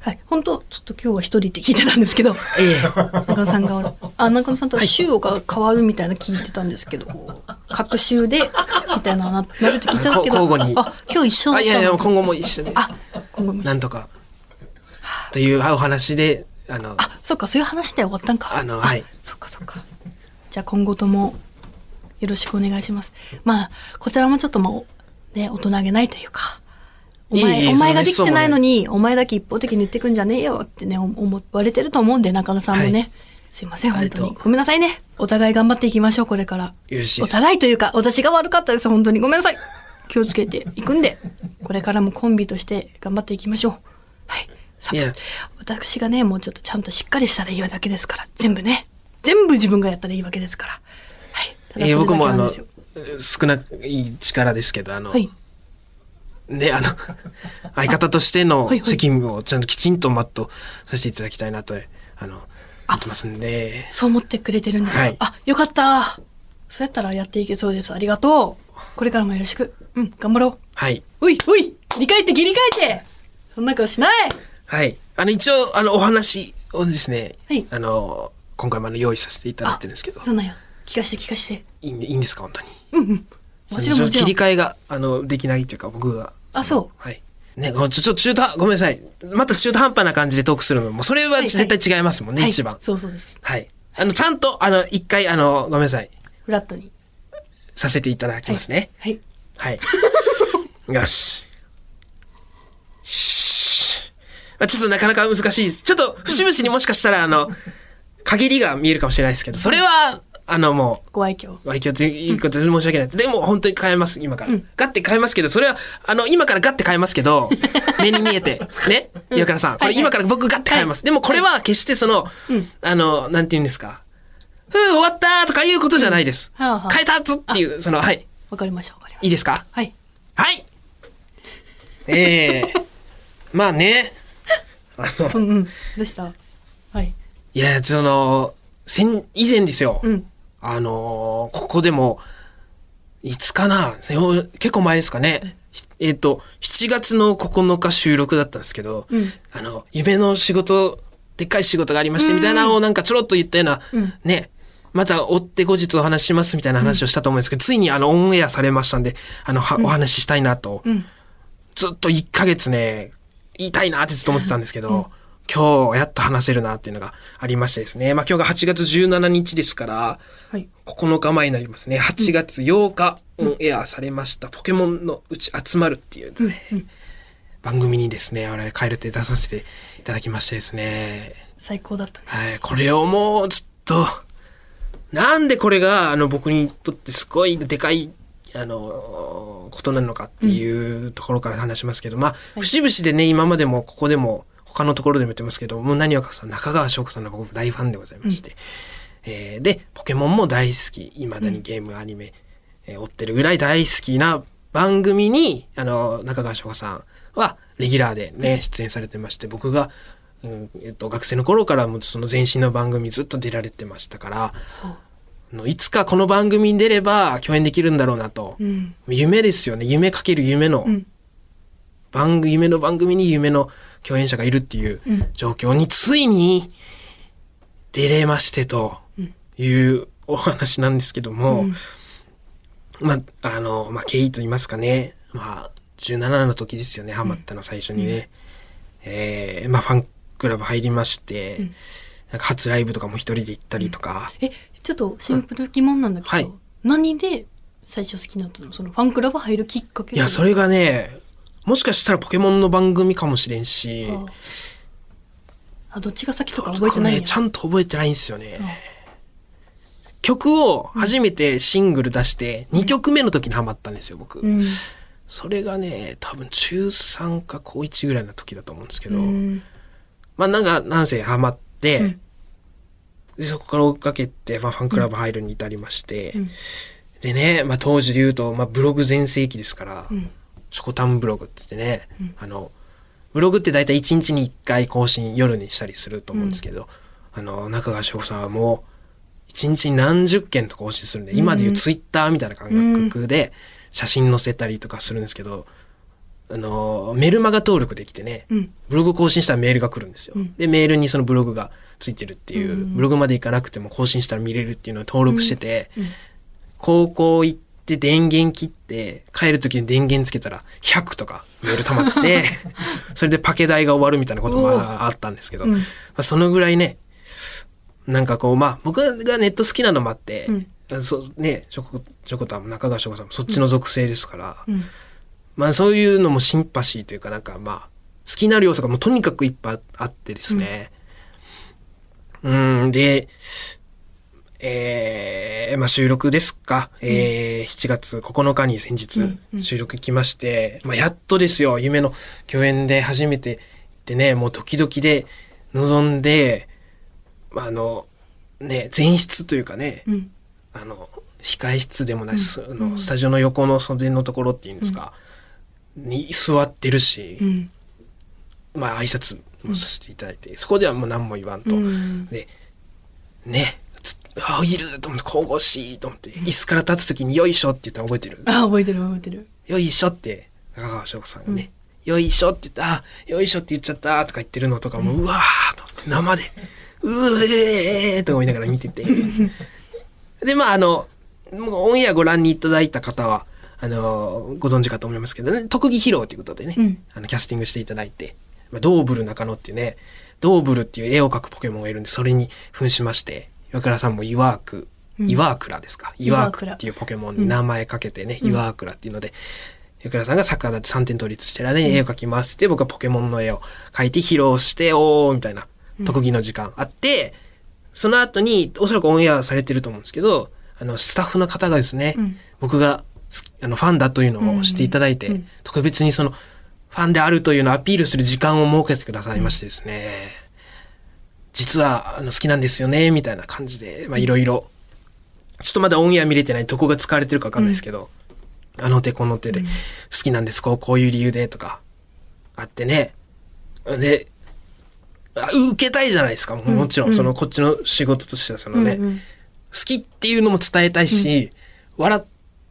はい。本当ちょっと今日は一人って聞いてたんですけど、ええ中野さんがあ、中野さんとは週が変わるみたいな聞いてたんですけど、各週で、みたいなな、なるって聞いてたけど、あ、今日一緒だあ、ったのいやいや、今後も一緒で。あ、今後もなんとか。というお話で、あの、あ、そっか、そういう話で終わったんか。あのはいそっかそっか。じゃあ今後ともよろしくお願いします。まあ、こちらもちょっともう、ね、大人げないというか、お前、いえいえお前ができてないのに、お前だけ一方的に言ってくんじゃねえよってね、思思われてると思うんで、中野さんもね。はいすいません、本当に。ごめんなさいね。お互い頑張っていきましょう、これから。お。互いというか、私が悪かったです、本当に。ごめんなさい。気をつけていくんで、これからもコンビとして頑張っていきましょう。はい。さいや私がね、もうちょっとちゃんとしっかりしたらいいだけですから、全部ね。全部自分がやったらいいわけですから。はい。ただえーそれだけ僕もあの、なんですよ。少ない力ですけど、あの、はい。ね、あの、相方としての責務をちゃんときちんと全うさせていただきたいなと、あの、思ってますんで、そう思ってくれてるんですか、はいあ、よかった。そうやったらやっていけそうです。ありがとう。これからもよろしく。うん、頑張ろう。はい。おい、おい、理解って切り替えてそんな顔しないはい。あの、一応、あの、お話をですね、はいあの、今回もあの用意させていただいてるんですけど、そんなんや。聞かして聞かして。いいんでいいんですか、本当に。うんうん。もちろんそのもちろん。切り替えが、あの、できないっていうか、僕が。あそうのはい。ね、ちょ、ちょ、中途、ごめんなさい。また中途半端な感じでトークするのも、それは絶対違いますもんね、はい一番。そうそうです。はい。あの、ちゃんと、あの、一回、あの、ごめんなさい。フラットに。させていただきますね。はい。はい。よし。しまあ、ちょっとなかなか難しい。ちょっと、節々にもしかしたら、あの、限りが見えるかもしれないですけど、それは、あの、もう、ご愛嬌。愛嬌ということで申し訳ない。でも本当に変えます、今から。ガッて変えますけど、それは、あの、今からガッて変えますけど、目に見えて、ね、岩倉さん。これ今から僕ガッて変えます。でもこれは決してその、あの、なんて言うんですか。ふう、終わったとかいうことじゃないです。変えたぞっていう、その、はい。わかりました、わかりましいいですか？た。はい。はいええ まあね。あの、うんうん。どうした？はい。いや、その、先、以前ですよ。うん。あのーここでも、いつかなよ結構前ですかね。ひえっ、と、7月の9日収録だったんですけど、うん。あの、夢の仕事、でっかい仕事がありましてみたいなのをなんかちょろっと言ったような、うん。ね、また追って後日お話ししますみたいな話をしたと思うんですけど、ついにあの、オンエアされましたんで、あの、はお話ししたいなと、うん。ずっと1ヶ月ね、言いたいなってずっと思ってたんですけど、今日やっと話せるなっていうのがありましてですね。まあ今日が8月17日ですから、はい。9日前になりますね。8月8日オンエアされました、ポケモンのうち集まるっていう、ね番組にですね、我々カエルって出させていただきましてですね。最高だったね。はい、これをもうずっと、なんでこれが、あの、僕にとってすごいでかい、あの、ことなのかっていうところから話しますけど、まあ、節々でね、今までもここでも、他のところでも言ってますけど、もう何をかさん、中川翔子さんの僕大ファンでございまして、えーで、ポケモンも大好き、未だにゲーム、アニメ、えー追ってるぐらい大好きな番組に、あの、中川翔子さんは、レギュラーでね、出演されてまして、僕が、うんえっと、学生の頃からもその前身の番組ずっと出られてましたから、あのいつかこの番組に出れば共演できるんだろうなと。うん。夢ですよね。夢かける夢の、うん。番組、夢の番組に夢の共演者がいるっていううん状況についに出れましてというお話なんですけども、うん。まあ、あの、まあ、経緯と言いますかね。まあ、17の時ですよね、ハマったの最初にね。えーまあ、ファンクラブ入りまして、ん。なんか初ライブとかも一人で行ったりとか、え、ちょっとシンプル疑問なんだけど、はい。何で最初好きになったの？そのファンクラブ入るきっかけいや、それがね、もしかしたらポケモンの番組かもしれんし、あ。あどっちが先とか覚えてないちゃんと覚えてないんですよね。曲を初めてシングル出して、2曲目の時にハマったんですよ、僕。うん。それがね、多分中3か高1ぐらいの時だと思うんですけど、うん。まあなんか、なんせハマって、でそこから追っかけて、まあ、ファンクラブ入るに至りまして、ん。でね、まあ当時で言うと、まあブログ全盛期ですから、んショコタンブログって言ってね、あの、ブログって大体1日に1回更新夜にしたりすると思うんですけど、あの、中川翔子さんはもう、1日に何十件と更新するんで、今でいうツイッターみたいな感覚で写真載せたりとかするんですけど、あの、メルマガ登録できてね、うん。ブログ更新したらメールが来るんですよ。で、メールにそのブログがついてるっていう、ブログまで行かなくても更新したら見れるっていうのを登録してて、高校行って電源切って、帰る時に電源つけたら100とかメール溜まってて、それでパケ代が終わるみたいなこともああったんですけど、まあ、そのぐらいね、なんかこう、まあ僕がネット好きなのもあって、そうね、ショコ、ショコタンも中川翔子さんもそっちの属性ですから、ん。まあそういうのもシンパシーというかなんかまあ、好きになる要素がもうとにかくいっぱいあってですね。うん、で、えー、まあ収録ですか。えー、7月9日に先日収録行きまして、まあやっとですよ、夢の共演で初めて行ってね、もうドキドキで臨んで、まああの、ね、前室というかね、うん。あの、控え室でもないです、あの、スタジオの横の袖のところっていうんですか、に座ってるし、うん。まあ挨拶もさせていただいて、そこではもう何も言わんと。うん。で、ね、つあ、いると思って、神々しいと思って、椅子から立つときによいしょって言ったの覚えてる？あ覚えてる覚えてる。よいしょって、中川翔子さんがね、よいしょって言った、あ、よいしょって言っちゃったとか言ってるのとかも、うわーと思って、生で、うえーとか思いながら見てて。で、まあ、あの、もうオンエアご覧にいただいた方は、あの、ご存知かと思いますけどね、特技披露ということでね、うん。あの、キャスティングしていただいて、まあ、ドーブル中野っていうね、ドーブルっていう絵を描くポケモンがいるんで、それに扮しまして、岩倉さんもイワーク、イワークラですか、イワークっていうポケモンに名前かけてね、イワークラっていうので、岩倉さんがサッカーだって3点倒立してらね、絵を描きます。って、僕はポケモンの絵を描いて披露して、おーみたいな特技の時間あって、その後に、おそらくオンエアされてると思うんですけど、あの、スタッフの方がですね、僕があのファンだというのを知っていただいて、特別にその、ファンであるというのをアピールする時間を設けてくださいましてですね、実はあの好きなんですよね、みたいな感じで、まあいろいろ、ちょっとまだオンエア見れてないどこが使われてるかわかんないですけど、あの手この手で、好きなんです、こう、こういう理由でとか、あってね。で、あ受けたいじゃないですか。ももちろん、その、こっちの仕事としては、そのね、好きっていうのも伝えたいし、笑っ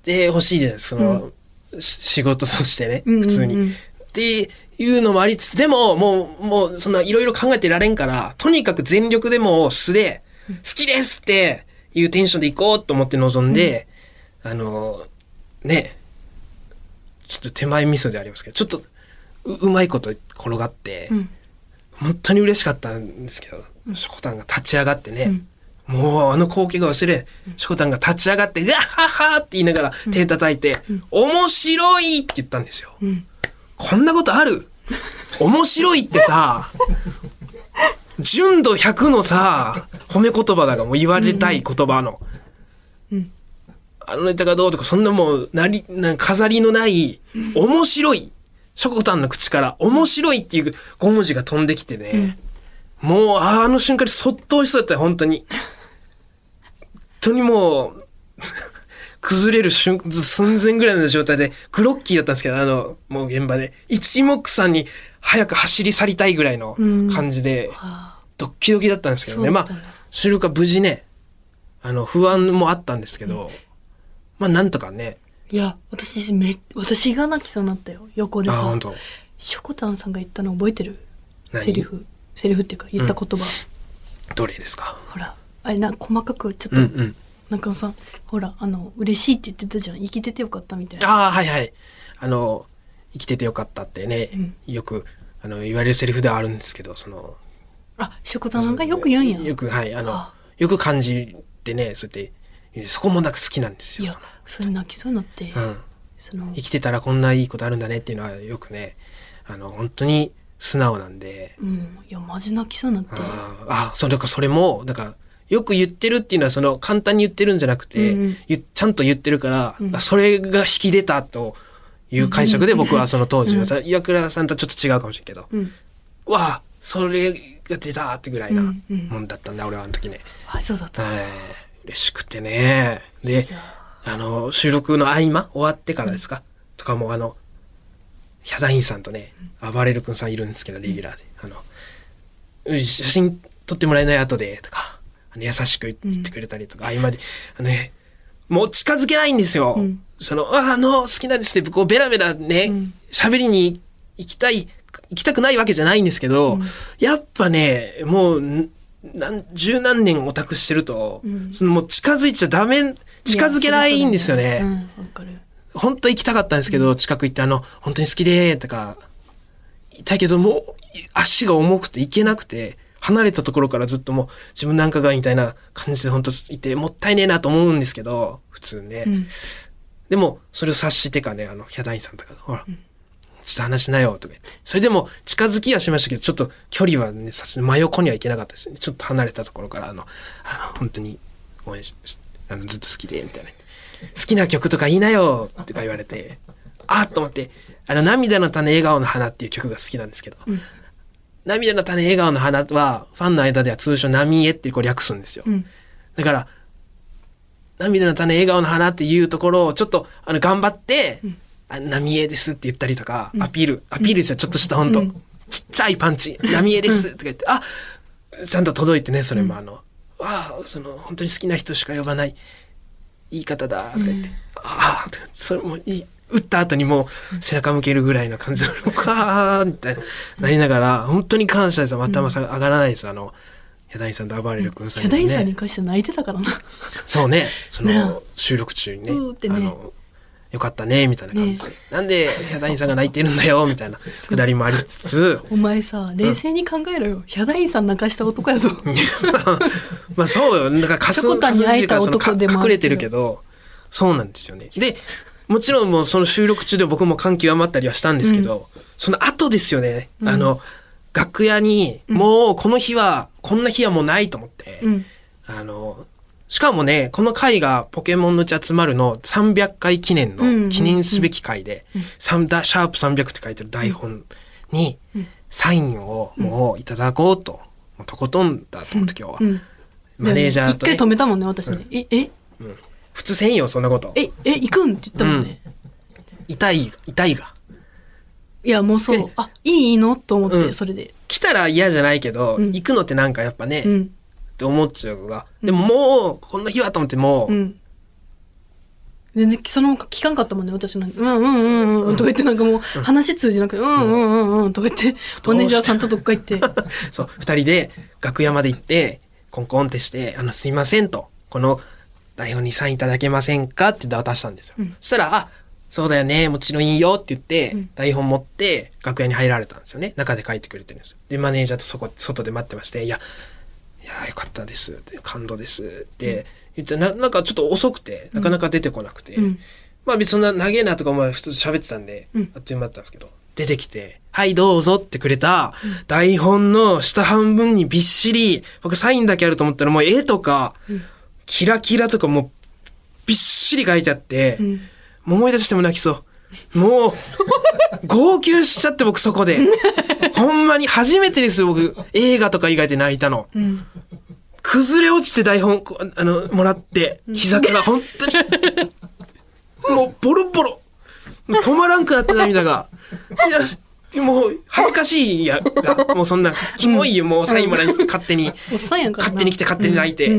てほしいじゃないですか、その、し仕事としてね、普通に。っていうのもありつつ、でも、もう、もう、そんないろいろ考えてられんから、とにかく全力でも素で、好きですっていうテンションで行こうと思って臨んで、あの、ね、ちょっと手前味噌でありますけど、ちょっとううまいこと転がって、本当に嬉しかったんですけど、ショコタンが立ち上がってね、もうあの光景が忘れ、ショコタンが立ち上がって、ガッハッハーって言いながら手叩いて、面白いって言ったんですよ。こんなことある？面白いってさ、純度100のさ、褒め言葉だがもう言われたい言葉の。あのネタがどうとか、そんなもう、なり、なんか飾りのない、面白い。ショコタンの口から、面白いっていう5文字が飛んできてね。もう、あの瞬間にそっとしそうだったよ、本当に。本当にもう、崩れる瞬寸前ぐらいの状態で、グロッキーだったんですけど、あの、もう現場で、一目散に早く走り去りたいぐらいの感じで、ドッキドキだったんですけどね。まあそうだったんだ、収録は無事ね、あの、不安もあったんですけど、まあ、なんとかね、いや私め私が泣きそうになったよ。横であ、さしょこたんさんが言ったの覚えてる？何？セリフ。セリフっていうか言った言葉、どれですか？ほらあれな細かくちょっと、うんうん。中野さんほらあの嬉しいって言ってたじゃん。生きててよかったみたいな。ああ、はいはい。あの、生きててよかったってね、よく、あの、言われるセリフではあるんですけど、その、あしょこたんさんがよく言うんや。よく、はい、あのあ、よく感じてね、そうやってそこもなんか好きなんですいやよそそれ泣きそうになって、のうん。その生きてたらこんないいことあるんだねっていうのはよくねあの本当に素直なんで。うん。いやマジ泣きそうになって。ああそうだからそれもだからよく言ってるっていうのはその簡単に言ってるんじゃなくて、うんうん。ゆちゃんと言ってるから、うん。あそれが引き出たという解釈で僕はその当時うん岩倉さんとちょっと違うかもしれんけど、うん。わあそれが出たってぐらいなうんうん。もんだったんだ、俺はあの時ね。あそうだった、はい。嬉しくてね。であの、収録の合間終わってからですか、とかもあの、ヒャダインさんとね、暴れる君さんいるんですけど、レギュラーで。あの、うん写真撮ってもらえない後で、とか、あの優しく言ってくれたりとか、合間で、あのね、もう近づけないんですよ。うん。その、ああの、好きなんですって、こう、ベラベラねうん、喋、りに行きたい、行きたくないわけじゃないんですけど、うん。やっぱね、もう、んなん十何年オタクしてると、うん。そのもう近づいちゃダメ、近づけないんですよね。うん本当行きたかったんですけど、近く行ってあの、本当に好きで、とか、言いたいけどもう、足が重くて行けなくて、離れたところからずっともう自分なんかがみたいな感じで本当いて、もったいねえなと思うんですけど、普通ね。うんでも、それを察してかね、あの、ヒャダインさんとかが、ほら、ちょっと話しなよ、とか言って。それでも、近づきはしましたけど、ちょっと距離はね、さす真横には行けなかったですね。ちょっと離れたところから、あの、あの、本当に応援し、しあの、ずっと好きで、みたいな。好きな曲とか言いなよ、とか言われて、あっと思って、あの、涙の種笑顔の花っていう曲が好きなんですけど、うん涙の種笑顔の花は、ファンの間では通称、波江ってこう略すんですよ。うん。だから、涙の種笑顔の花っていうところをちょっとあの頑張って、あ浪江ですって言ったりとか、アピール、アピールですよ、ちょっとした本当、うん。ちっちゃいパンチ、浪江ですとか言って、あちゃんと届いてね、それもあの、わあ、その本当に好きな人しか呼ばない言い方だ、とか言って、ああ、それもいい。打った後にもう背中向けるぐらいの感じで、わーみたいな、なりながら、本当に感謝です。よ。頭さ上がらないです。あの、ヒャダインさんと暴れる君さんヒャダインさんねに関して泣いてたからな。そうね、その、ね。収録中にね、うーってね。あの、よかったね、みたいな感じで。なんで、ヒャダインさんが泣いてるんだよ、みたいなくだりもありつつ、お前さ冷静に考えろよ、ヒャダインさん泣かした男やぞ。まあそうよ、なんかチョコタンに会えた男でも隠れてるけど、そうなんですよね。で、もちろんもうその収録中で僕も感極まったりはしたんですけど、その後ですよね、あの、楽屋に、もうこの日は、こんな日はもうないと思って、うん。あの、しかもね、この回がポケモンのち集まるの300回記念うんうんうんの記念すべき回で、サンダシャープ300って書いてる台本に、サインをもういただこうと、とことんだと思って今日は。うん。マネージャーと、ね。一回、止めたもんね私ね、え？え普通せんよ、そんなこと。ええ行くん？って言ったもんね、痛い、痛いが。いやもうそう。あいいの？と思って、うん。それで。来たら嫌じゃないけど、うん。行くのってなんかやっぱね、っうん。て思っちゃうが。でももう、こんな日はと思ってもう、うん。全然その聞かんかったもんね私なんかうんうんうんうん。とか言ってなんかもう話通じなくてうんうん。うんうんとか言って？マネージャーさんとどっか行って。そう、二人で楽屋まで行って、コンコンってして、あの、すいませんと、この台本にサインいただけませんかって渡したんですよ。うん。そしたら、あ、そうだよね、もちろんいいよって言って、うん。台本持って楽屋に入られたんですよね。中で書いてくれてるんですよ。で、マネージャーとそこ、外で待ってまして、いや、いや、よかったです。って、感動です。って言って、ななんかちょっと遅くて、なかなか出てこなくて、うん。まあ別にそんな長えなとかまあ普通喋ってたんで、うん。あっという間だったんですけど、出てきて、はいどうぞってくれた台本の下半分にびっしり、僕サインだけあると思ったらもう絵とか、キラキラとかもうびっしり書いてあって、ん。もう思い出しても泣きそう。もう、号泣しちゃって僕そこで。ほんまに初めてですよ僕、映画とか以外で泣いたの。うん。崩れ落ちて台本あのもらって膝から本当に。もうボロボロ。止まらんくなって涙が。いやもう恥ずかしいやが。もうそんなキモいよもうサインもらいに。勝手に勝手に来て勝手に泣いて、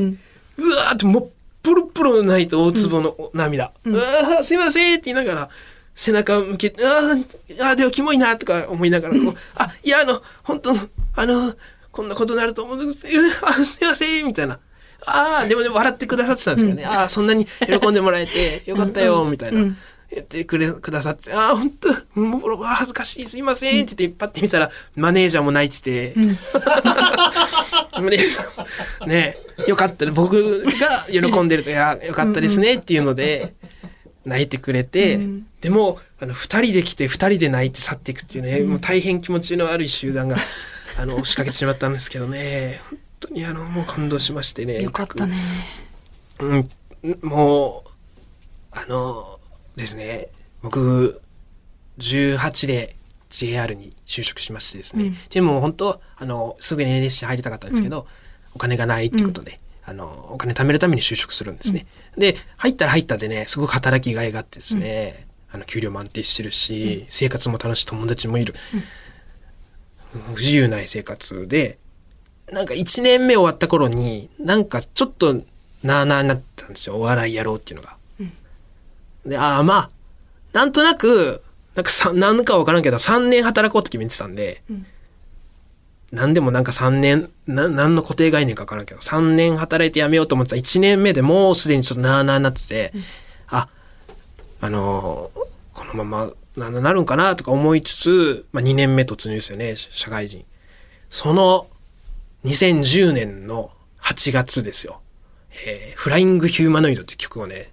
ううんわーってもうボロボロ泣いて大粒の涙、うわーすいませんって言いながら背中向けて、あーあー、でもキモいなとか思いながらこう、あ、いや、あの、本当あの、こんなことになると思う すいません、みたいな。ああ、でもでも笑ってくださってたんですけどね。ああ、そんなに喜んでもらえてよかったよ、みたいな。うん言ってくれ、くださって、ああ、本当もう、恥ずかしい、すいませんって言って、パッて見たら、マネージャーも泣いてて、マネージャーね、よかったね。僕が喜んでると、いや、よかったですねっていうので、泣いてくれて、うん。でも、あの、二人で来て、二人で泣いて去っていくっていうね、もう大変気持ちの悪い集団が、あの、押しかけてしまったんですけどね、本当にあの、もう感動しましてね。よかったね。うん、もう、あの、ですね、僕、18で JR に就職しましてですね。うんでも本当、あの、すぐに NSC 入りたかったんですけど、お金がないってことで、あの、お金貯めるために就職するんですね。で、入ったら入ったでね、すごく働きがいがあってですね、あの、給料も安定してるし、生活も楽しい友達もいる。不自由ない生活で、なんか1年目終わった頃に、なんかちょっとなあなあになったんですよ。お笑いやろうっていうのが。で、ああ、まあ、なんとなく、なんかさ、なんかわからんけど、3年働こうって決めてたんで、んなんでもなんか3年、な、なんの固定概念かわからんけど、3年働いて辞めようと思ってた1年目でもうすでにちょっとなあなあになってて、あ、あのーこのままななるんかなとか思いつつ、まあ、2年目突入ですよね、社会人。その2010年の8月ですよ。えーフライングヒューマノイドって曲をね、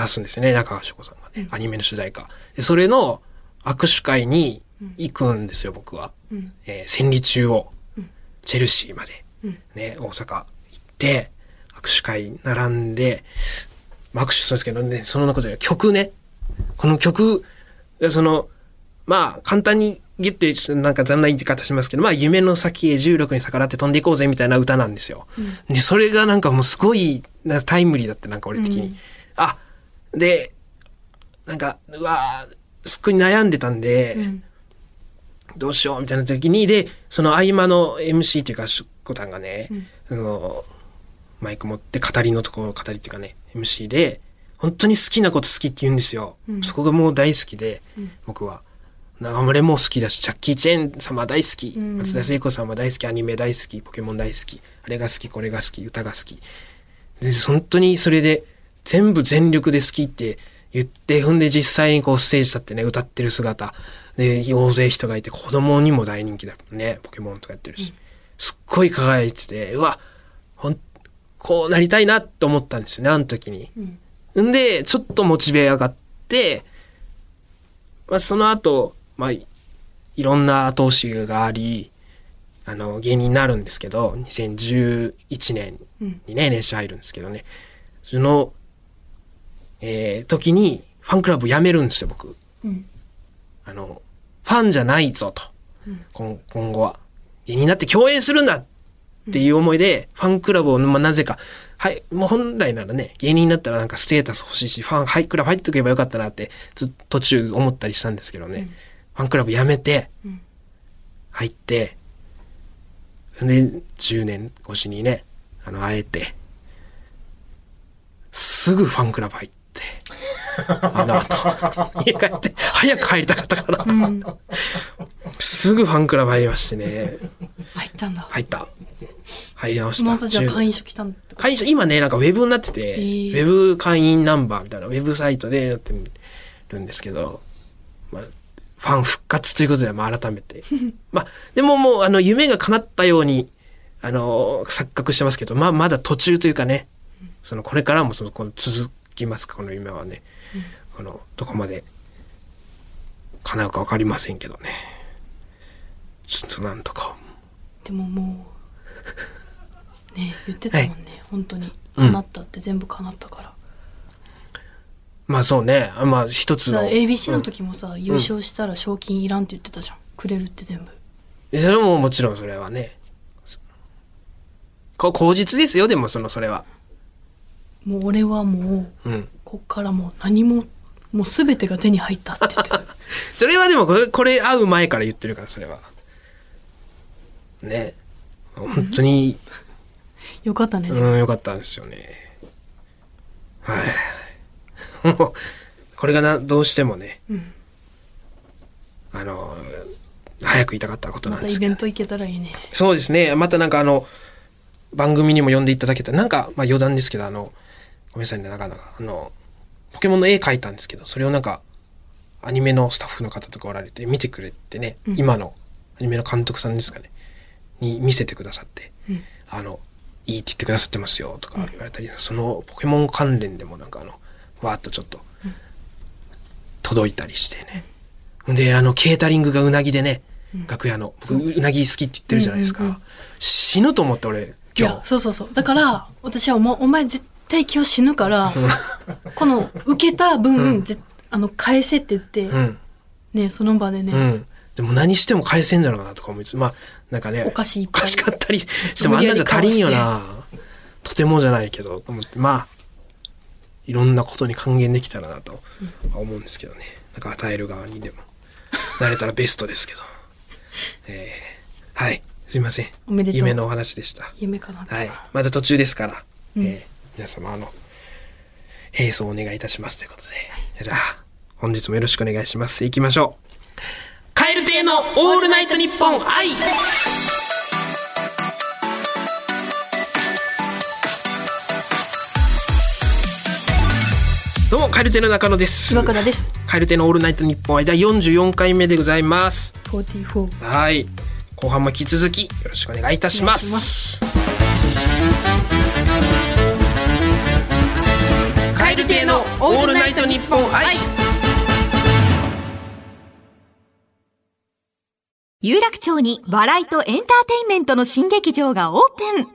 出すんですよね、中川翔子さんがね、アニメの主題歌。で、それの握手会に行くんですよ、僕は。ん。えー千里中央、チェルシーまで、ね、大阪行って、握手会並んで、まあ握手するんですけどね、その中で曲ね、この曲、その、まあ、簡単にギュッて、ちょっとなんか残な言い方しますけど、まあ、夢の先へ重力に逆らって飛んでいこうぜみたいな歌なんですよ。で、それがなんかもうすごいタイムリーだって、なんか俺的に。あ、で、なんか、うわーすっごい悩んでたんで、んどうしようみたいな時に、で、その合間の MC っていうか、しっこたんがね、その、マイク持って語りのところ、語りっていうかね、MC で、本当に好きなこと好きって言うんですよ。そこがもう大好きで、僕は。長森も好きだし、ジャッキー・チェン様大好き、ん松田聖子様大好き、アニメ大好き、ポケモン大好き、あれが好き、これが好き、歌が好き。で、本当にそれで、全部全力で好きって言って、踏んで実際にこうステージ立ってね、歌ってる姿。で、大勢人がいて、子供にも大人気だね。ポケモンとかやってるし。すっごい輝いてて、うわ、ほん、こうなりたいなって思ったんですよね、あの時に。んで、ちょっとモチベ上がって、まあ、その後、まあ、いいろんな後押しがあり、あの、芸人になるんですけど、2011年にね、NSC 入るんですけどね、その、えー時に、ファンクラブ辞めるんですよ、僕。うんあの、ファンじゃないぞと。今今後は。芸人になって共演するんだっていう思いで、ファンクラブを、まあ、なぜか、はい、もう本来ならね、芸人になったらなんかステータス欲しいし、ファン、はい、クラブ入っておけばよかったなって、ずっと途中思ったりしたんですけどね。ファンクラブ辞めて、入って、で、10年越しにね、あの、会えて、すぐファンクラブ入って、あの後、家帰って、早く入りたかったから、すぐファンクラブ入りましてね、入ったんだ。入った。入り直した。またじゃあ10会員証来たんだ。会員証今ね、なんかウェブになってて、ーウェブ会員ナンバーみたいなウェブサイトでなってるんですけど、まあ、ファン復活ということで、まあ改めて。まあ、でももう、あの、夢が叶ったように、あの、錯覚してますけど、まあ、まだ途中というかね、その、これからもその、この続きますか、この夢はね。この、どこまで叶うかわかりませんけどね。ちょっとなんとか。でももう、ね 言ってたもんね。本当に。叶ったって全部叶ったから。まあそうね。あまあ一つの。ABC の時もさ、優勝したら賞金いらんって言ってたじゃん。くれるって全部。うんそれももちろんそれはね。こ口実ですよ、でもその、それは。もう俺はもう、うん。こっからもう何も、もう全てが手に入ったって言ってた。それはでもこれ、これ会う前から言ってるから、それは。ね。本当に、よかったね。うん、よかったんですよね。はい。もう、これがな、どうしてもね、あの、早く言いたかったことなまんですけど。たイベント行けたらいいね。そうですね。またなんかあの、番組にも呼んでいただけたら、なんか、まあ余談ですけど、あの、ごめんなさいね、なかなか、あの、ポケモンの絵描いたんですけど、それをなんか、アニメのスタッフの方とかおられて、見てくれてね、今のアニメの監督さんですかね、に見せてくださって、あの、いいって言ってくださってますよ、とか言われたり、そのポケモン関連でもなんかあの、わーっとちょっと、届いたりしてね。で、あの、ケータリングがうなぎでね、楽屋の、僕、うなぎ好きって言ってるじゃないですか。うんうんうん死ぬと思って俺、い今日。やそうそうそうだから私はお前絶対今日死ぬからこの受けた分、うんぜあの返せって言って、うん。ねその場でね、うん。でも何しても返せんだろうなとか思いつつ、まあ、なんかね、お菓子いお菓子買ったりしてもあんなんじゃ足りんよな。とてもじゃないけど、と思って、まあ、いろんなことに還元できたらなとは思うんですけどね。なんか与える側にでも、なれたらベストですけど。えーはい。すいません。夢のお話でした。夢かなはい。まだ途中ですから、えー皆様、あの、並走お願いいたしますということで。じゃあ、本日もよろしくお願いします。行きましょう。カエル亭のオールナイトニッポン愛どうも、カエル亭の中野です。岩倉ですカエル亭のオールナイトニッポン愛第44回目でございます。44はい。後半も引き続きよろしくお願いいたします。ル亭のオールナイトニッポン愛。有楽町に笑いとエンターテインメントの新劇場がオープン。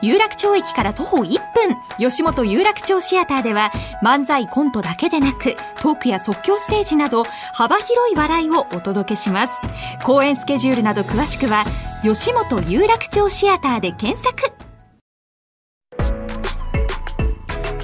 有楽町駅から徒歩1分。吉本有楽町シアターでは漫才コントだけでなくトークや即興ステージなど幅広い笑いをお届けします。公演スケジュールなど詳しくは吉本有楽町シアターで検索。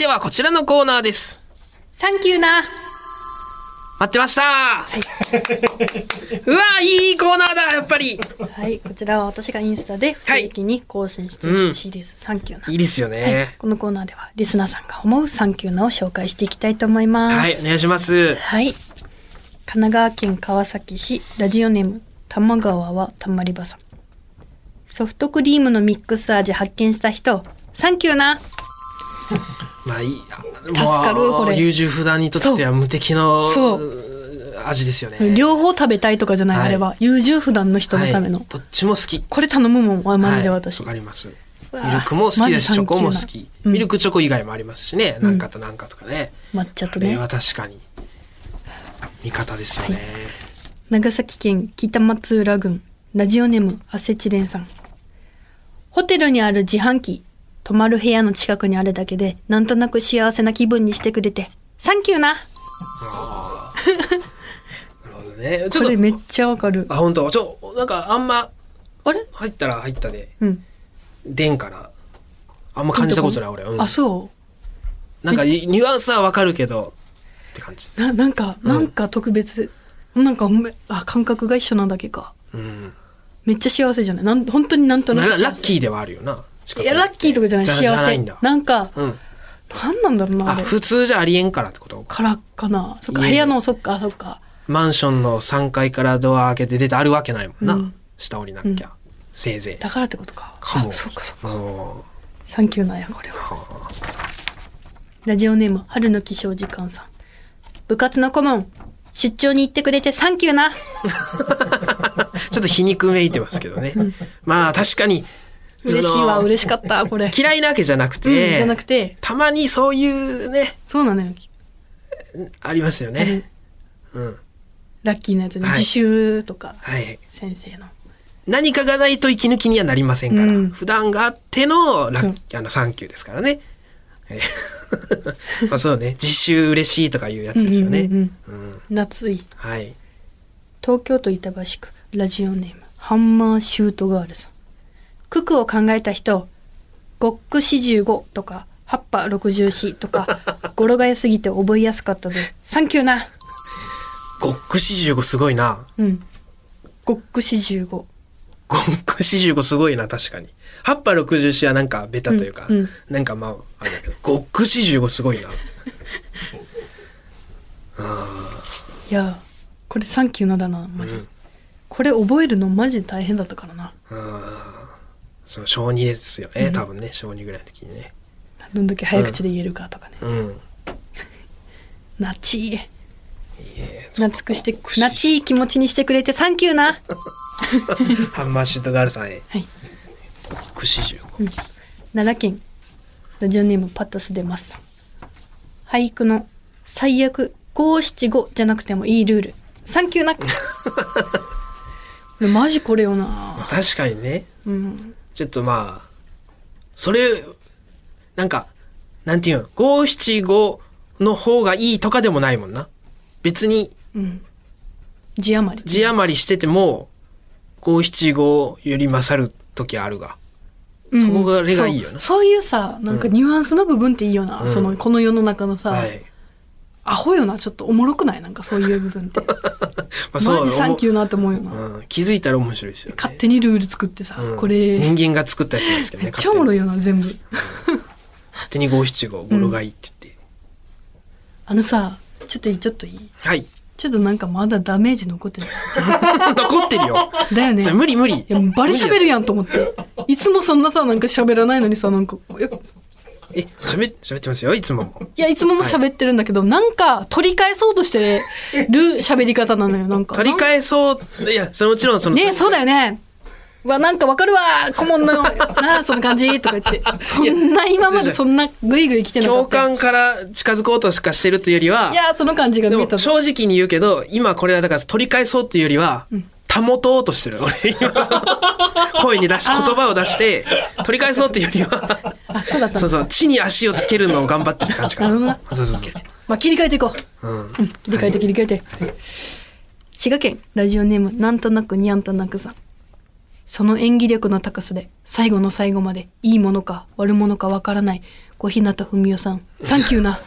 ではこちらのコーナーです。サンキューな待ってました、うわいいコーナーだやっぱりはいこちらは私がインスタで不定期に更新しているシリーズ、サンキューないいですよはいね。このコーナーではリスナーさんが思うサンキューなを紹介していきたいと思いますはい、お願いします。はい。神奈川県川崎市ラジオネーム玉川はたまりばさん。ソフトクリームのミックス味発見した人、サンキューな。まあいい。助かるこれ優柔不断にとっては無敵の味ですよね。両方食べたいとかじゃない、はいあれは。優柔不断の人のための。はいどっちも好き。これ頼むもん、あマジではい私。わかります。ミルクも好きだし、チョコも好き。うんミルクチョコ以外もありますしね。なんかとなんかとかね。抹茶とねは。確かに。味方ですよね。長崎県北松浦郡ラジオネームアセチレンさんホテルにある自販機泊まる部屋の近くにあるだけでなんとなく幸せな気分にしてくれてサンキューな。なるほどね。ちょっと、めっちゃわかる。あ、本当？ちょ、なんかあんまあれ？入ったら入ったで、うん。出んから。あんま感じたことない俺。うん。あそなんかニュアンスはわかるけど、って感じ。うななんかなんか特別、なんかめあ感覚が一緒なだけか。うん。めっちゃ幸せじゃない？なん本当になんとなラくラッキーではあるよな。いやラッキーとかじゃない幸せ。ないんだ。なんかうん。なんなんだろうなあ、普通じゃありえんからってこと？からかな。そっか部屋のそっかそっか。マンションの3階からドア開けて出てあるわけないもんな。うん。下降りなきゃ。せいぜい。だからってことか。かも。あそっかそっか。うん。サンキューなんやこれは。ラジオネーム春の起床時間さん。部活の顧問出張に行ってくれてサンキューな。ちょっと皮肉めいてますけどね。まあ確かに、嬉しいわ嬉しかった これ嫌いなわけじゃなくうんて、じゃなくてたまにそういうね、そうなのよありますよね。うん。ラッキーなやつね、はい自習とかはい。先生の何かがないと息抜きにはなりませんから。うん普段があってのラッそうあのサンキューですからね。えー まあそうね。実習嬉しいとかいうやつですよね。うん夏いはい。東京都板橋区ラジオネームハンマーシュートガールさん九九を考えた人ゴック四十五とか葉っぱ六十四とか 語呂が良すぎて覚えやすかったぞサンキューな。ゴック四十五すごいな。うん。ゴック四十五。ゴック四十五すごいな、確かに。葉っぱ六十四はなんかベタというか、うんうん。なんかまあ、あれだけど、ゴック四十五すごいな。いやこれサンキューなだなマジ、うん。これ覚えるのマジで大変だったからなその小二ですよね、多分ね、小二ぐらいの時にね。どんだけ早口で言えるかとかね、うん。なちい懐くしてなちい気持ちにしてくれてサンキューな。ハンマーシュートガールさんへ。はい。ゴック四十五。奈良県。ラジオネームパトスでます俳句の最悪五七五じゃなくてもいいルール。サンキューな。マジこれよな。確かにね。うんちょっとまあ、それ、なんか、なんていうの、五七五の方がいいとかでもないもんな。別にうん字余り字余りしてても、五七五より勝る時あるが。うんそこがあれがいいよなそうそういうさなんかニュアンスの部分っていいよな、うんそのこの世の中のさ、はい。アホよなちょっとおもろくない？なんかそういう部分って まあマジサンキューー。なって思うよな、うん、気づいたら面白いですよね。勝手にルール作ってさ、うんこれ人間が作ったやつなんですけどね。めっちゃおもろいよな全部勝 手に五七五、語呂がいいって言って。あのさちょっといいちょっといい？はい。ちょっとなんかまだダメージ残ってる 残ってるよ。だよね無理無理。いやバリ喋るやんと思っていつもそんなさなんか喋らないのにさなんかえ、喋、喋ってますよ、いつも。いやいつもも喋ってるんだけど、なんか取り返そうとしてる 喋り方なのよなんか。取り返そう、いや、それもちろんその、ねそうだよね。うわなんかわかるわ顧問の なあその感じとか言って。そんな今までそんなグイグイ来てなか共った。よ感から近づこうとしかしてるというよりは、いやその感じが見えた。正直に言うけど、今これはだから取り返そうっていうよりは、保とうとしてる。俺今 声に出し、言葉を出して、取り返そうっていうよりは、あそうだったそうそう、地に足をつけるのを頑張ってる感じかななな。そうそうそう。まあ切り替えていこううん。うん切り替えて切り替えて、滋賀県ラジオネームなんとなくにゃんとなくさんその演技力の高さで最後の最後までいいものか悪者かわからない小日向文世さんサンキューな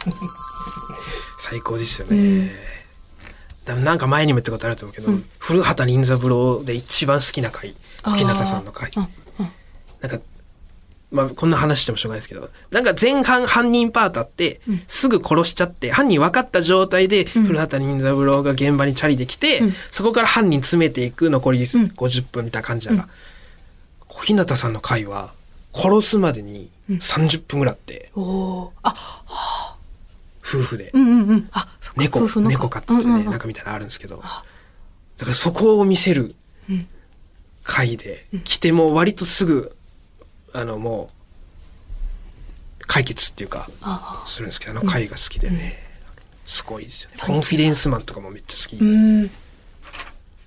最高ですよね。でもなんか前にも言ったことあると思うけど、古畑任三郎で一番好きな回、小日向さんの回。うんうんなんか、まあ、こんな話してもしょうがないですけど、なんか前半犯人パートあって、すぐ殺しちゃって、犯人分かった状態で、古畑任三郎が現場にチャリで来て、そこから犯人詰めていく残り50分みたいな感じだが、小日向さんの回は、殺すまでに30分ぐらいあって、夫婦で。うんうんうん。あそっか猫猫飼っててなんかみたいなのあるんですけどだからそこを見せる回で、来ても割とすぐあのもう解決っていうかあするんですけどあの回が好きでね、すごいですよね。コンフィデンスマンとかもめっちゃ好き、うん。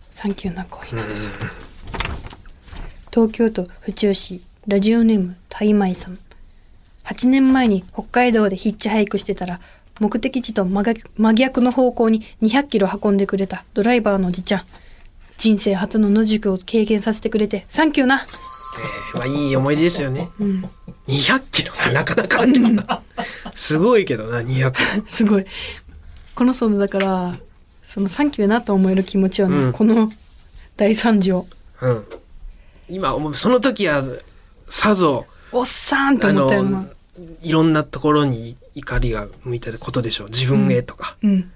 サンキューな小日向さん。東京都府中市ラジオネームタイマイさん。8年前に北海道でヒッチハイクしてたら目的地と真逆真逆の方向に200キロ運んでくれたドライバーのおじちゃん人生初の野宿を経験させてくれてサンキューな。えーまあ、いい思い出ですよね、200キロなかなか。すごいけどな200キロすごい。このそのだからそのサンキューなと思える気持ちをね、うん。この大惨事を。うん。今思うその時はさぞおっさんとあ思ったよな。のいろんなところに怒りが向いたことでしょう。自分へとか、うん。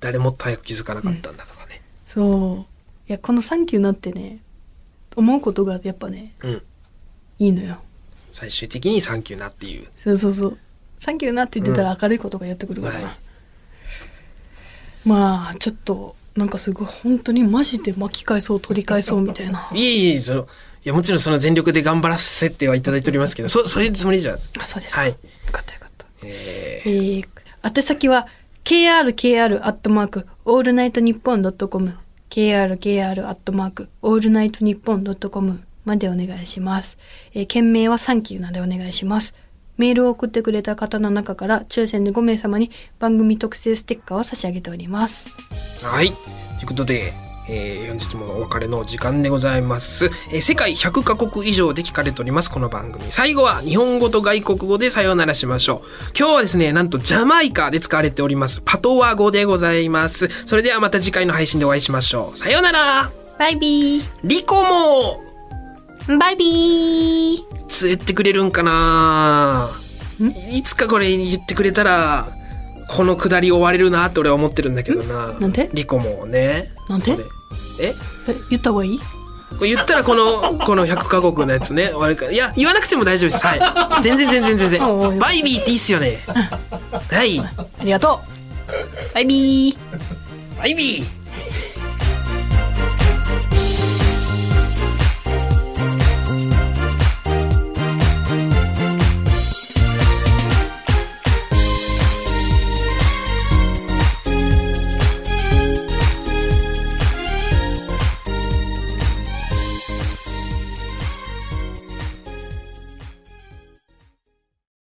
誰もっと早く気づかなかったんだとかね。そう。いやこの「サンキューな」ってね思うことがやっぱねうん、いいのよ。最終的に「サンキューな」っていう。そうそうそう「サンキューな」って言ってたら明るいことがやってくるから。な、はい。まあちょっとなんかすごい本当にマジで巻き返そう取り返そうみたいな。いえいえそのいやもちろんその全力で頑張らせてはいただいておりますけどそそういうつもりじゃあそうです。か、はい。よかったよかった。ええー、宛先は krkr アットマークオールナイトニッポンドットコム krkr アットマークオールナイトニッポンドットコムまでお願いします。えー件名はサンキューなんでお願いします。メールを送ってくれた方の中から抽選で5名様に番組特製ステッカーを差し上げております。はい。ということで、えー本日もお別れの時間でございます、えー世界100カ国以上で聞かれております、この番組。最後は日本語と外国語でさようならしましょう。今日はですね、なんとジャマイカで使われております、パトワ語でございます。それではまた次回の配信でお会いしましょう。さようならバイビリコもーバイビーつ言ってくれるんかないつかこれ言ってくれたら、このくだり終われるなって俺は思ってるんだけどな。なんでリコもね。なんでえ？え言った方がいい？言ったらこの、この100カ国のやつね、終わるから。いや、言わなくても大丈夫です。はい。全然全然全然。バイビーっていいっすよね。はい。ありがとうバイビーバイビー